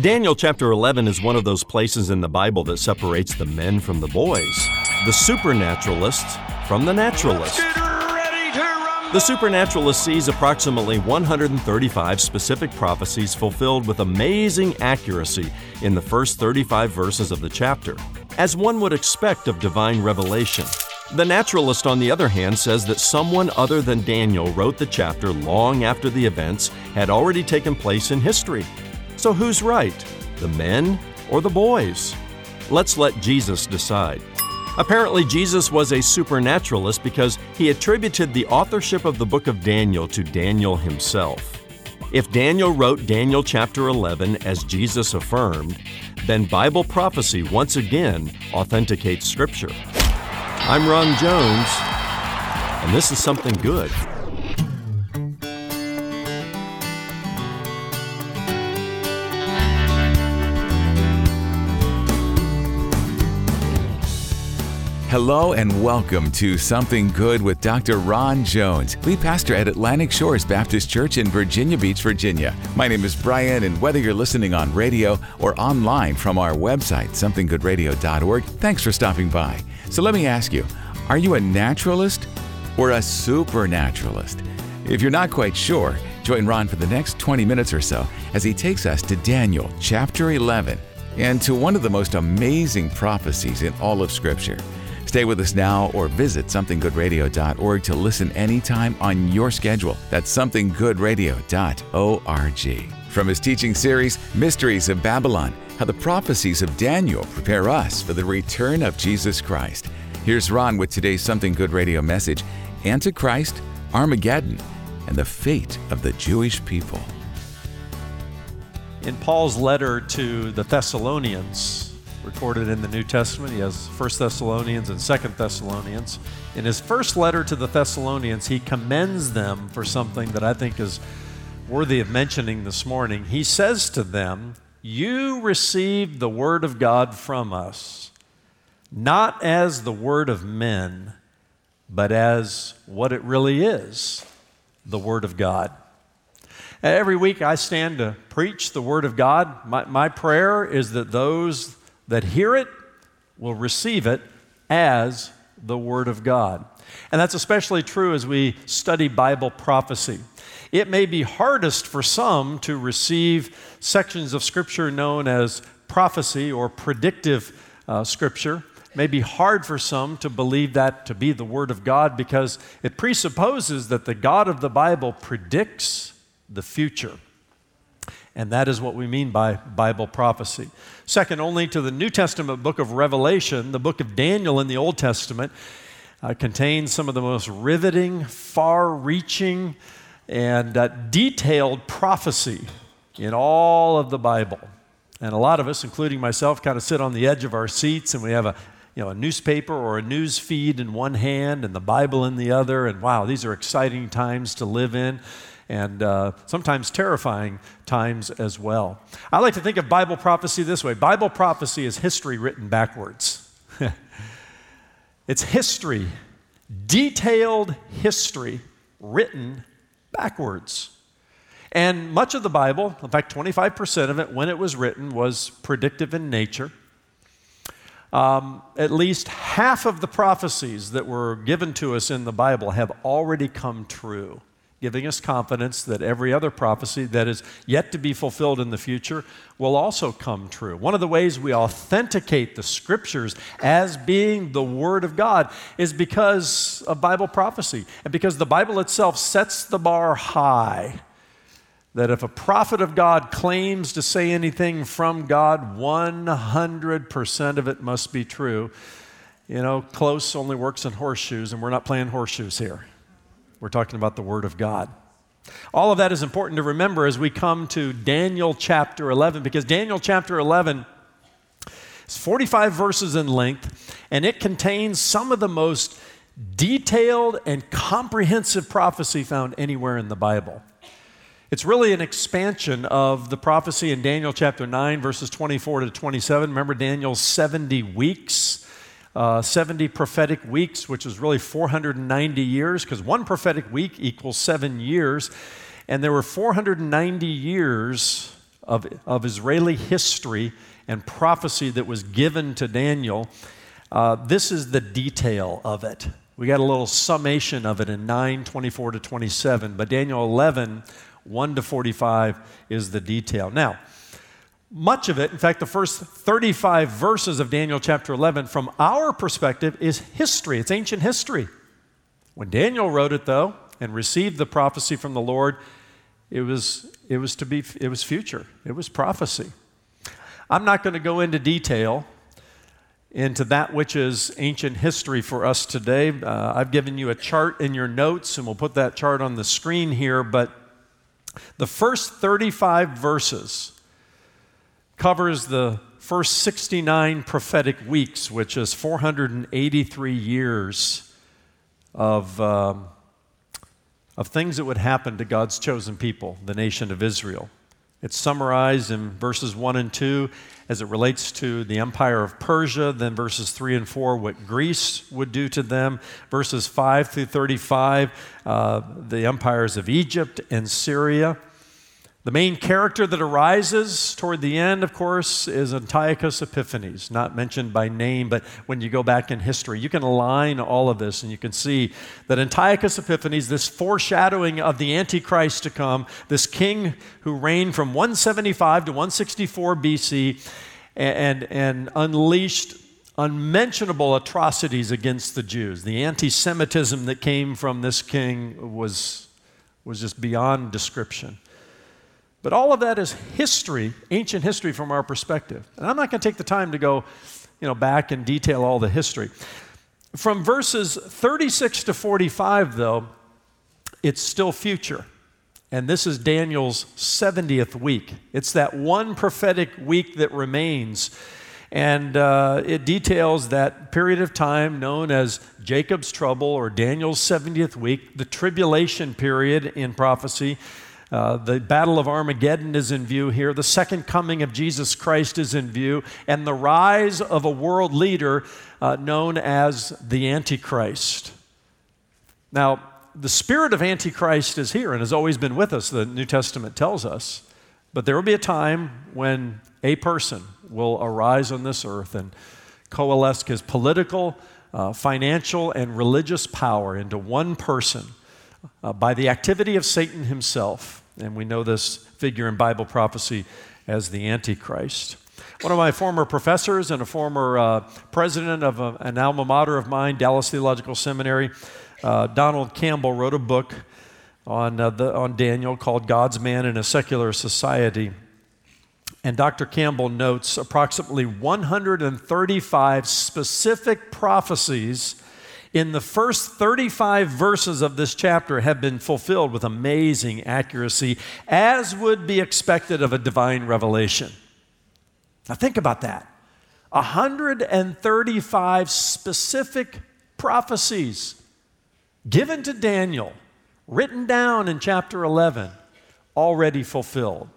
Daniel chapter 11 is one of those places in the Bible that separates the men from the boys, the supernaturalists from the naturalists. The supernaturalist sees approximately 135 specific prophecies fulfilled with amazing accuracy in the first 35 verses of the chapter, as one would expect of divine revelation. The naturalist, on the other hand, says that someone other than Daniel wrote the chapter long after the events had already taken place in history. So who's right, the men or the boys? Let's let Jesus decide. Apparently, Jesus was a supernaturalist because he attributed the authorship of the book of Daniel to Daniel himself. If Daniel wrote Daniel chapter 11 as Jesus affirmed, then Bible prophecy once again authenticates Scripture. I'm Ron Jones, and this is something good. Hello and welcome to Something Good with Dr. Ron Jones, lead pastor at Atlantic Shores Baptist Church in Virginia Beach, Virginia. My name is Brian, and whether you're listening on radio or online from our website, somethinggoodradio.org, thanks for stopping by. So let me ask you are you a naturalist or a supernaturalist? If you're not quite sure, join Ron for the next 20 minutes or so as he takes us to Daniel chapter 11 and to one of the most amazing prophecies in all of Scripture. Stay with us now or visit somethinggoodradio.org to listen anytime on your schedule. That's somethinggoodradio.org. From his teaching series, Mysteries of Babylon, how the prophecies of Daniel prepare us for the return of Jesus Christ. Here's Ron with today's Something Good Radio message Antichrist, Armageddon, and the fate of the Jewish people. In Paul's letter to the Thessalonians, recorded in the New Testament. He has 1 Thessalonians and 2 Thessalonians. In his first letter to the Thessalonians, he commends them for something that I think is worthy of mentioning this morning. He says to them, You received the word of God from us, not as the word of men, but as what it really is the word of God. Every week I stand to preach the Word of God. My, my prayer is that those that hear it will receive it as the Word of God. And that's especially true as we study Bible prophecy. It may be hardest for some to receive sections of Scripture known as prophecy or predictive uh, Scripture. It may be hard for some to believe that to be the Word of God because it presupposes that the God of the Bible predicts the future. And that is what we mean by Bible prophecy. Second only to the New Testament book of Revelation, the book of Daniel in the Old Testament uh, contains some of the most riveting, far reaching, and uh, detailed prophecy in all of the Bible. And a lot of us, including myself, kind of sit on the edge of our seats and we have a you know, a newspaper or a news feed in one hand and the Bible in the other. And wow, these are exciting times to live in and uh, sometimes terrifying times as well. I like to think of Bible prophecy this way Bible prophecy is history written backwards. it's history, detailed history written backwards. And much of the Bible, in fact, 25% of it, when it was written, was predictive in nature. Um, at least half of the prophecies that were given to us in the Bible have already come true giving us confidence that every other prophecy that is yet to be fulfilled in the future will also come true. One of the ways we authenticate the scriptures as being the Word of God is because of Bible prophecy and because the Bible itself sets the bar high. That if a prophet of God claims to say anything from God, 100% of it must be true. You know, close only works in horseshoes, and we're not playing horseshoes here. We're talking about the Word of God. All of that is important to remember as we come to Daniel chapter 11, because Daniel chapter 11 is 45 verses in length, and it contains some of the most detailed and comprehensive prophecy found anywhere in the Bible. It's really an expansion of the prophecy in Daniel chapter 9, verses 24 to 27. Remember Daniel's 70 weeks? Uh, 70 prophetic weeks, which is really 490 years, because one prophetic week equals seven years. And there were 490 years of, of Israeli history and prophecy that was given to Daniel, uh, this is the detail of it. We got a little summation of it in 9 24 to 27, but Daniel 11 1 to 45 is the detail. Now, much of it, in fact, the first 35 verses of Daniel chapter 11, from our perspective, is history. It's ancient history. When Daniel wrote it, though, and received the prophecy from the Lord, it was, it was to be, it was future. It was prophecy. I'm not going to go into detail into that which is ancient history for us today. Uh, I've given you a chart in your notes, and we'll put that chart on the screen here. But the first 35 verses covers the first 69 prophetic weeks, which is 483 years of, um, of things that would happen to God's chosen people, the nation of Israel. It's summarized in verses 1 and 2 as it relates to the empire of Persia, then verses 3 and 4, what Greece would do to them, verses 5 through 35, uh, the empires of Egypt and Syria. The main character that arises toward the end, of course, is Antiochus Epiphanes, not mentioned by name, but when you go back in history, you can align all of this and you can see that Antiochus Epiphanes, this foreshadowing of the Antichrist to come, this king who reigned from 175 to 164 BC and, and unleashed unmentionable atrocities against the Jews. The anti Semitism that came from this king was, was just beyond description. But all of that is history, ancient history from our perspective. And I'm not going to take the time to go, you know, back and detail all the history. From verses 36 to 45 though, it's still future. And this is Daniel's 70th week. It's that one prophetic week that remains. And uh, it details that period of time known as Jacob's trouble or Daniel's 70th week, the tribulation period in prophecy uh, the Battle of Armageddon is in view here. The second coming of Jesus Christ is in view, and the rise of a world leader uh, known as the Antichrist. Now, the spirit of Antichrist is here and has always been with us, the New Testament tells us. But there will be a time when a person will arise on this earth and coalesce his political, uh, financial, and religious power into one person uh, by the activity of Satan himself. And we know this figure in Bible prophecy as the Antichrist. One of my former professors and a former uh, president of a, an alma mater of mine, Dallas Theological Seminary, uh, Donald Campbell, wrote a book on, uh, the, on Daniel called God's Man in a Secular Society. And Dr. Campbell notes approximately 135 specific prophecies in the first 35 verses of this chapter have been fulfilled with amazing accuracy, as would be expected of a divine revelation. Now, think about that 135 specific prophecies given to Daniel, written down in chapter 11, already fulfilled.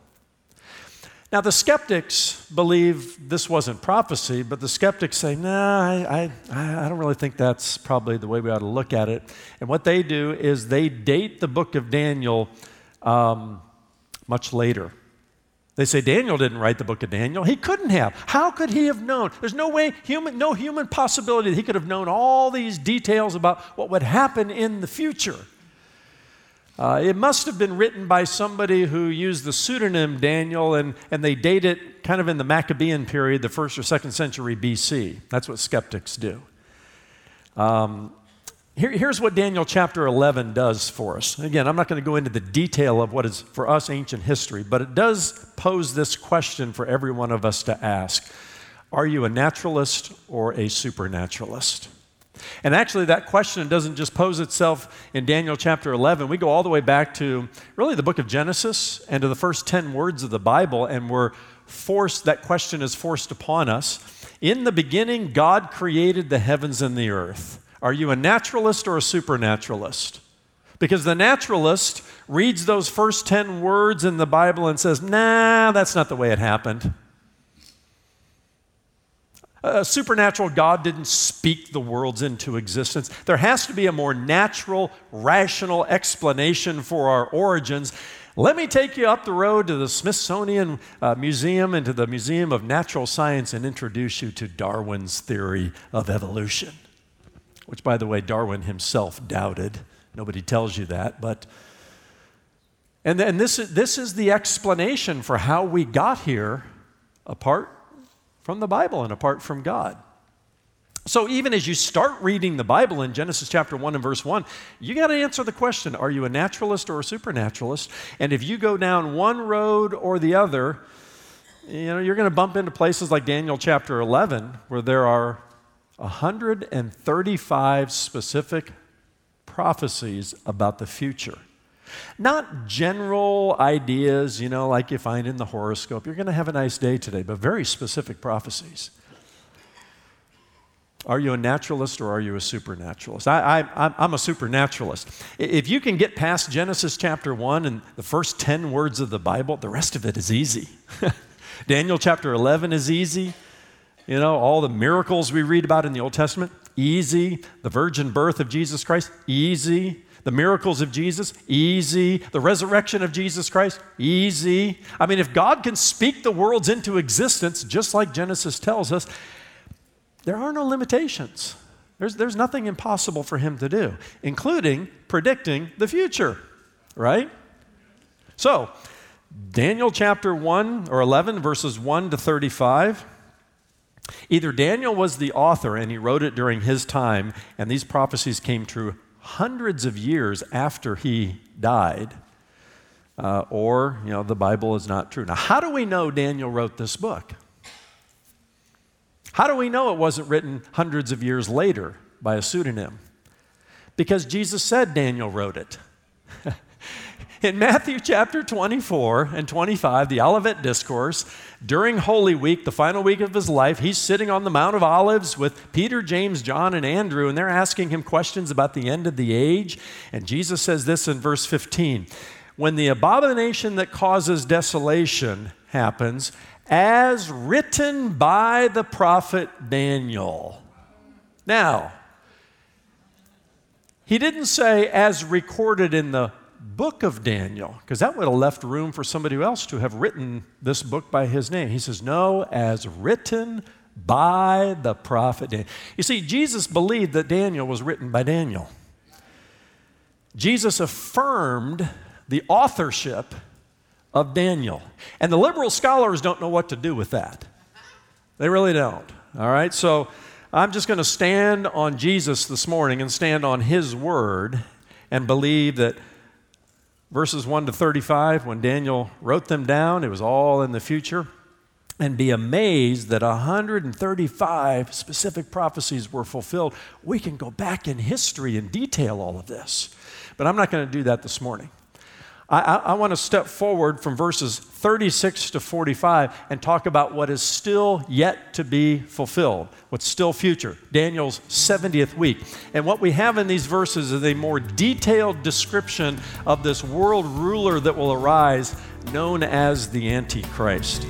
Now, the skeptics believe this wasn't prophecy, but the skeptics say, nah, I, I, I, don't really think that's probably the way we ought to look at it. And what they do is they date the book of Daniel um, much later. They say Daniel didn't write the book of Daniel. He couldn't have. How could he have known? There's no way, human, no human possibility that he could have known all these details about what would happen in the future. Uh, it must have been written by somebody who used the pseudonym Daniel, and, and they date it kind of in the Maccabean period, the first or second century BC. That's what skeptics do. Um, here, here's what Daniel chapter 11 does for us. Again, I'm not going to go into the detail of what is for us ancient history, but it does pose this question for every one of us to ask Are you a naturalist or a supernaturalist? And actually, that question doesn't just pose itself in Daniel chapter 11. We go all the way back to really the book of Genesis and to the first 10 words of the Bible, and we're forced, that question is forced upon us. In the beginning, God created the heavens and the earth. Are you a naturalist or a supernaturalist? Because the naturalist reads those first 10 words in the Bible and says, nah, that's not the way it happened. A supernatural God didn't speak the worlds into existence. There has to be a more natural, rational explanation for our origins. Let me take you up the road to the Smithsonian uh, Museum and to the Museum of Natural Science and introduce you to Darwin's theory of evolution, which, by the way, Darwin himself doubted. Nobody tells you that, but. And, and this, this is the explanation for how we got here apart from the Bible and apart from God. So, even as you start reading the Bible in Genesis chapter 1 and verse 1, you got to answer the question are you a naturalist or a supernaturalist? And if you go down one road or the other, you know, you're going to bump into places like Daniel chapter 11 where there are 135 specific prophecies about the future. Not general ideas, you know, like you find in the horoscope. You're going to have a nice day today, but very specific prophecies. Are you a naturalist or are you a supernaturalist? I, am a supernaturalist. If you can get past Genesis chapter 1 and the first 10 words of the Bible, the rest of it is easy. Daniel chapter 11 is easy. You know, all the miracles we read about in the Old Testament, easy. The virgin birth of Jesus Christ, easy. The miracles of Jesus, easy. The resurrection of Jesus Christ, easy. I mean, if God can speak the worlds into existence, just like Genesis tells us, there are no limitations. There's, there's nothing impossible for him to do, including predicting the future, right? So, Daniel chapter 1 or 11, verses 1 to 35. Either Daniel was the author and he wrote it during his time, and these prophecies came true hundreds of years after he died, uh, or, you know, the Bible is not true. Now, how do we know Daniel wrote this book? How do we know it wasn't written hundreds of years later by a pseudonym? Because Jesus said Daniel wrote it. In Matthew chapter 24 and 25, the Olivet Discourse, during Holy Week, the final week of his life, he's sitting on the Mount of Olives with Peter, James, John, and Andrew, and they're asking him questions about the end of the age. And Jesus says this in verse 15 When the abomination that causes desolation happens, as written by the prophet Daniel. Now, he didn't say as recorded in the book of Daniel, because that would have left room for somebody else to have written this book by his name. He says, no, as written by the prophet Daniel. You see, Jesus believed that Daniel was written by Daniel. Jesus affirmed the authorship of Daniel. And the liberal scholars don't know what to do with that. They really don't. All right? So I'm just going to stand on Jesus this morning and stand on his word and believe that verses 1 to 35, when Daniel wrote them down, it was all in the future. And be amazed that 135 specific prophecies were fulfilled. We can go back in history and detail all of this. But I'm not going to do that this morning. I, I, want to step forward from verses 36 to 45 and talk about what is still yet to be fulfilled, what's still future, Daniel's 70th week. And what we have in these verses is a more detailed description of this world ruler that will arise, known as the Antichrist.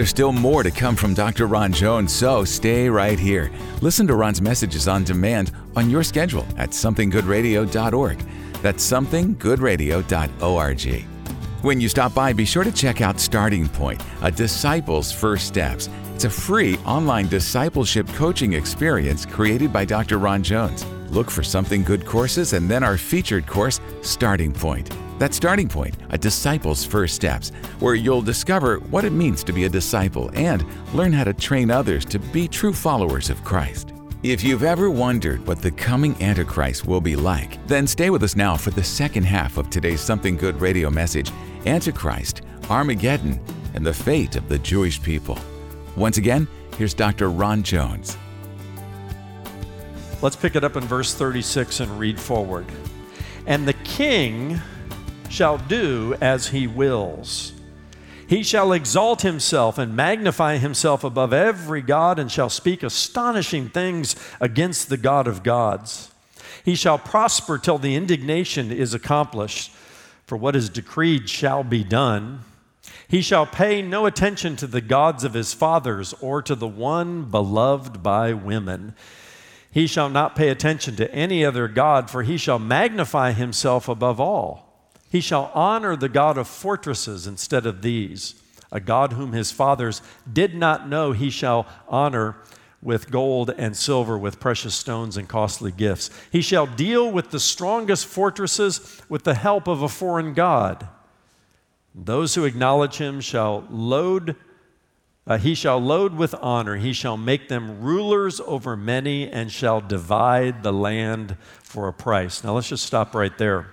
There's still more to come from Dr. Ron Jones, so stay right here. Listen to Ron's messages on demand on your schedule at somethinggoodradio.org. That's somethinggoodradio.org. When you stop by, be sure to check out Starting Point, a disciple's first steps. It's a free online discipleship coaching experience created by Dr. Ron Jones. Look for Something Good courses and then our featured course, Starting Point. That starting point, a disciple's first steps, where you'll discover what it means to be a disciple and learn how to train others to be true followers of Christ. If you've ever wondered what the coming Antichrist will be like, then stay with us now for the second half of today's Something Good radio message Antichrist, Armageddon, and the fate of the Jewish people. Once again, here's Dr. Ron Jones. Let's pick it up in verse 36 and read forward. And the king shall do as he wills. He shall exalt himself and magnify himself above every God, and shall speak astonishing things against the God of gods. He shall prosper till the indignation is accomplished, for what is decreed shall be done. He shall pay no attention to the gods of his fathers or to the one beloved by women. He shall not pay attention to any other God, for he shall magnify himself above all. He shall honor the God of fortresses instead of these. A God whom his fathers did not know, he shall honor with gold and silver, with precious stones and costly gifts. He shall deal with the strongest fortresses with the help of a foreign God. Those who acknowledge him shall load uh, he shall load with honor. He shall make them rulers over many and shall divide the land for a price. Now let's just stop right there.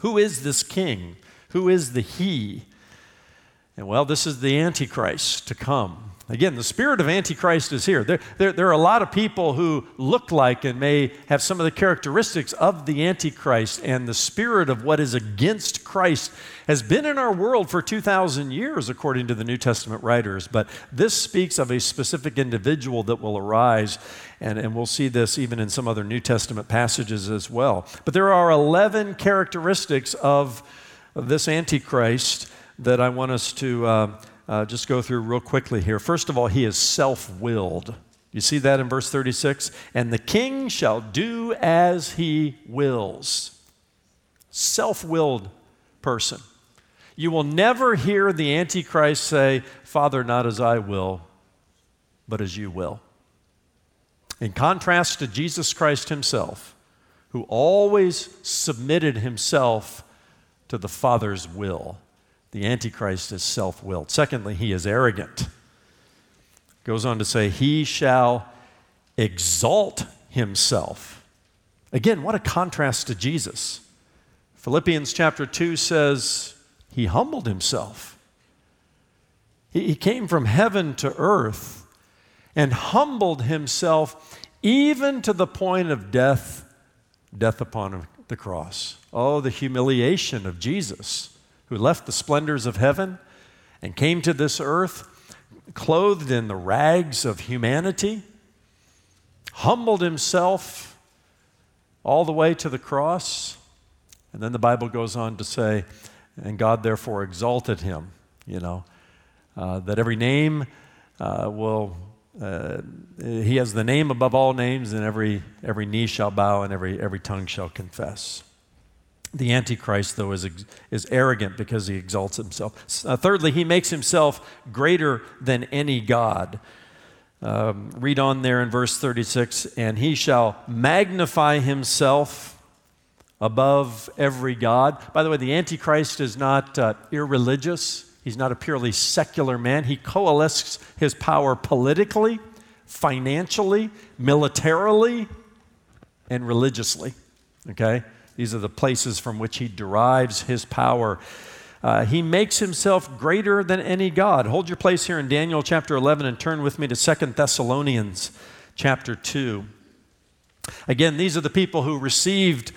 Who is this king? Who is the he? And well, this is the Antichrist to come. Again, the spirit of Antichrist is here. There, there, there, are a lot of people who look like and may have some of the characteristics of the Antichrist, and the spirit of what is against Christ has been in our world for 2,000 years, according to the New Testament writers. But this speaks of a specific individual that will arise, and, and we'll see this even in some other New Testament passages as well. But there are 11 characteristics of, this Antichrist that I want us to. Uh, uh, just go through real quickly here. First of all, he is self willed. You see that in verse 36? And the king shall do as he wills. Self willed person. You will never hear the Antichrist say, Father, not as I will, but as you will. In contrast to Jesus Christ himself, who always submitted himself to the Father's will. The Antichrist is self willed. Secondly, he is arrogant. Goes on to say, He shall exalt himself. Again, what a contrast to Jesus. Philippians chapter 2 says, He humbled himself. He, he came from heaven to earth and humbled himself even to the point of death, death upon the cross. Oh, the humiliation of Jesus who left the splendors of heaven and came to this earth clothed in the rags of humanity, humbled himself all the way to the cross. And then the Bible goes on to say, and God therefore exalted him, you know, uh, that every name uh, will, uh, he has the name above all names, and every, every knee shall bow and every, every tongue shall confess. The Antichrist, though, is, is arrogant because he exalts himself. Uh, thirdly, he makes himself greater than any God. Um, read on there in verse 36 and he shall magnify himself above every God. By the way, the Antichrist is not uh, irreligious, he's not a purely secular man. He coalesces his power politically, financially, militarily, and religiously. Okay? These are the places from which he derives his power. Uh, he makes himself greater than any God. Hold your place here in Daniel chapter 11 and turn with me to Second Thessalonians chapter 2. Again, these are the people who received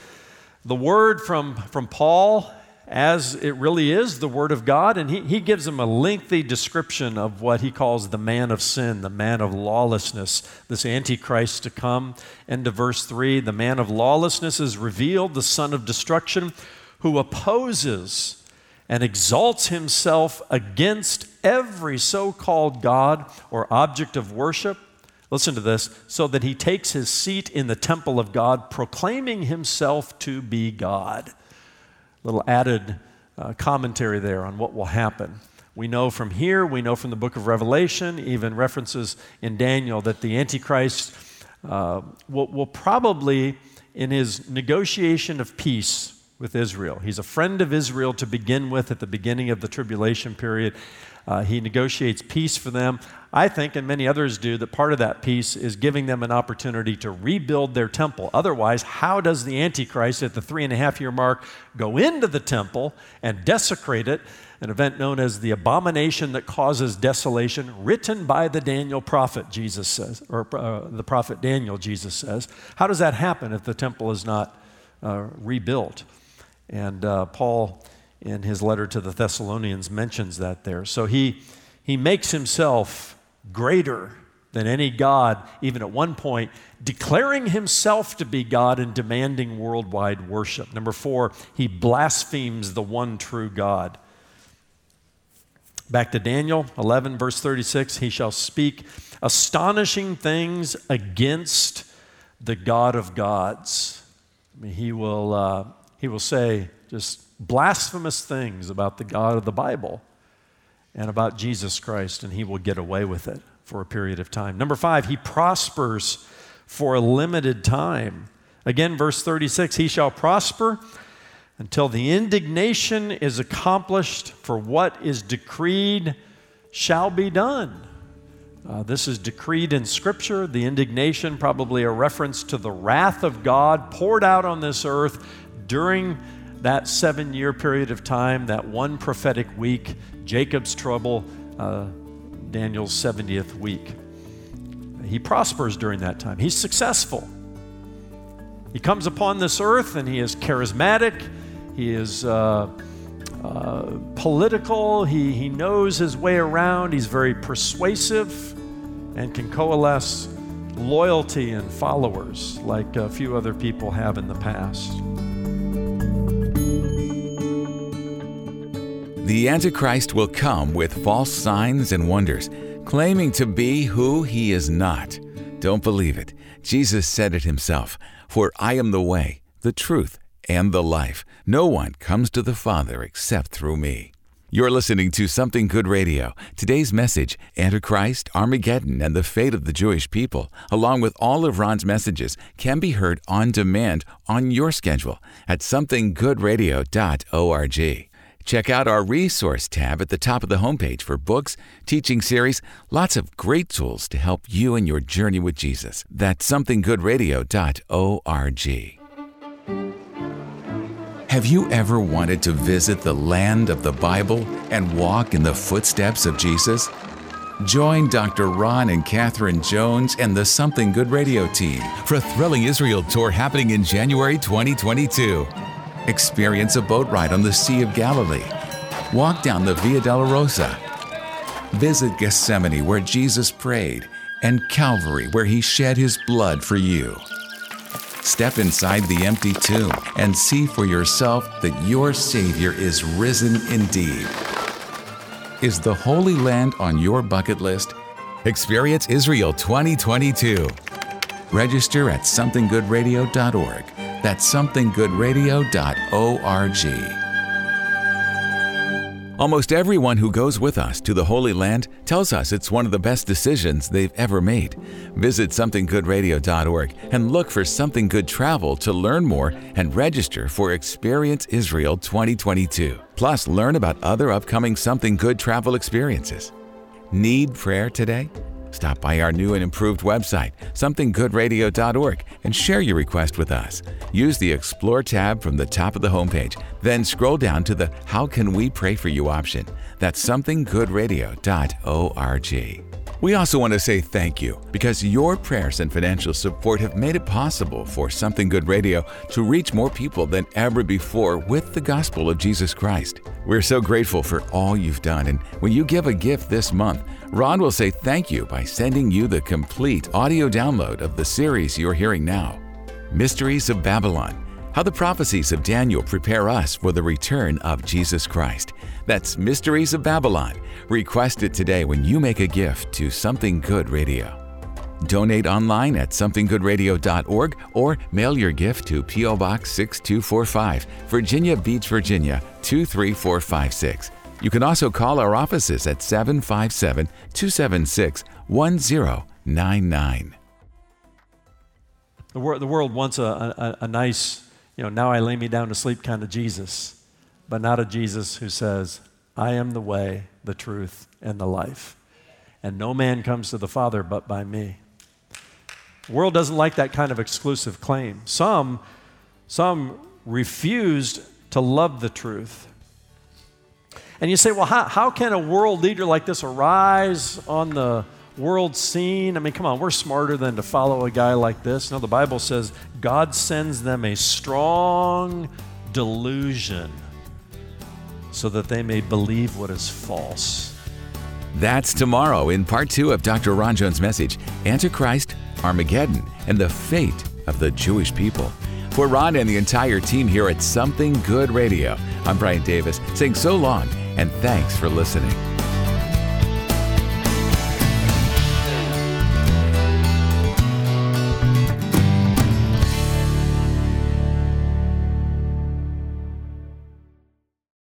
the word from, from Paul as it really is the Word of God. And he, he gives them a lengthy description of what he calls the man of sin, the man of lawlessness, this Antichrist to come. End of verse 3 the man of lawlessness is revealed, the son of destruction, who opposes and exalts himself against every so called God or object of worship. Listen to this so that he takes his seat in the temple of God, proclaiming himself to be God little added uh, commentary there on what will happen. We know from here, we know from the book of Revelation, even references in Daniel, that the Antichrist uh, will, will probably, in his negotiation of peace with Israel, he's a friend of Israel to begin with at the beginning of the tribulation period. Uh, he negotiates peace for them. I think, and many others do, that part of that peace is giving them an opportunity to rebuild their temple. Otherwise, how does the Antichrist at the three and a half year mark go into the temple and desecrate it? An event known as the abomination that causes desolation, written by the Daniel prophet, Jesus says, or uh, the prophet Daniel, Jesus says. How does that happen if the temple is not uh, rebuilt? And uh, Paul in his letter to the Thessalonians mentions that there. So he, he makes himself greater than any God, even at one point, declaring himself to be God and demanding worldwide worship. Number four, he blasphemes the one true God. Back to Daniel 11, verse 36 he shall speak astonishing things against the God of gods. I mean, he will, uh, he will say just blasphemous things about the God of the Bible and about Jesus Christ, and he will get away with it for a period of time. Number five, he prospers for a limited time. Again, verse 36 He shall prosper until the indignation is accomplished for what is decreed shall be done. Uh, this is decreed in Scripture. The indignation, probably a reference to the wrath of God poured out on this earth during that seven year period of time, that one prophetic week, Jacob's trouble, uh, Daniel's 70th week. He prospers during that time, he's successful. He comes upon this earth and he is charismatic, he is uh, uh, political, he, he knows his way around, he's very persuasive, and can coalesce loyalty and followers like a few other people have in the past. The Antichrist will come with false signs and wonders, claiming to be who he is not. Don't believe it. Jesus said it himself For I am the way, the truth, and the life. No one comes to the Father except through me. You're listening to Something Good Radio. Today's message Antichrist, Armageddon, and the fate of the Jewish people, along with all of Ron's messages, can be heard on demand on your schedule at somethinggoodradio.org. Check out our resource tab at the top of the homepage for books, teaching series, lots of great tools to help you in your journey with Jesus. That's somethinggoodradio.org. Have you ever wanted to visit the land of the Bible and walk in the footsteps of Jesus? Join Dr. Ron and Catherine Jones and the Something Good Radio team for a thrilling Israel tour happening in January 2022. Experience a boat ride on the Sea of Galilee. Walk down the Via Dolorosa. Visit Gethsemane, where Jesus prayed, and Calvary, where he shed his blood for you. Step inside the empty tomb and see for yourself that your Savior is risen indeed. Is the Holy Land on your bucket list? Experience Israel 2022. Register at somethinggoodradio.org. That's somethinggoodradio.org. Almost everyone who goes with us to the Holy Land tells us it's one of the best decisions they've ever made. Visit somethinggoodradio.org and look for Something Good Travel to learn more and register for Experience Israel 2022. Plus, learn about other upcoming Something Good travel experiences. Need prayer today? Stop by our new and improved website, somethinggoodradio.org, and share your request with us. Use the Explore tab from the top of the homepage, then scroll down to the How Can We Pray For You option. That's somethinggoodradio.org. We also want to say thank you because your prayers and financial support have made it possible for Something Good Radio to reach more people than ever before with the gospel of Jesus Christ. We're so grateful for all you've done, and when you give a gift this month, Ron will say thank you by sending you the complete audio download of the series you're hearing now Mysteries of Babylon How the Prophecies of Daniel Prepare Us for the Return of Jesus Christ. That's Mysteries of Babylon. Request it today when you make a gift to Something Good Radio. Donate online at somethinggoodradio.org or mail your gift to P.O. Box 6245, Virginia Beach, Virginia 23456. You can also call our offices at 757 276 1099. The, world wants a, a, a nice, you know, now I lay me down to sleep kind of Jesus, but not a Jesus who says, I am the way, the truth, and the life. And no man comes to the Father but by me. The world doesn't like that kind of exclusive claim. Some, some refused to love the truth. And you say, well, how, how can a world leader like this arise on the world scene? I mean, come on, we're smarter than to follow a guy like this. No, the Bible says God sends them a strong delusion so that they may believe what is false. That's tomorrow in part two of Dr. Ron Jones' message Antichrist, Armageddon, and the fate of the Jewish people. For Ron and the entire team here at Something Good Radio, I'm Brian Davis saying so long and thanks for listening.